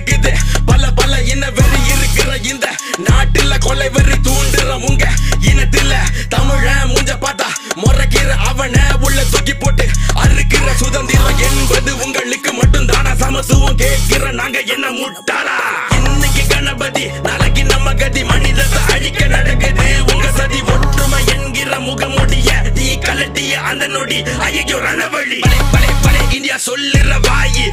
இருக்குது. பல பல இன வெறி இருக்கிற இந்த நாட்டுல கொலை வெறி தூண்டுற உங்க இனத்துல தமிழ மூஞ்ச பார்த்தா முறைக்கிற அவன உள்ள தூக்கி போட்டு அறுக்கிற சுதந்திரம் என்பது உங்களுக்கு மட்டும் தானா சமத்துவம் கேட்கிற நாங்க என்ன முட்டாளா? இன்னைக்கு கணபதி நாளைக்கு நம்ம கதி மனிதத்தை அழிக்க நடக்குது. உங்க சதி ஒற்றுமை என்கிற முகமுடிய தீ கலட்டிய அந்த நொடி ஐயோ ரணவழி. பலே பழைய பலே இந்தியா சொல்லுற வாயி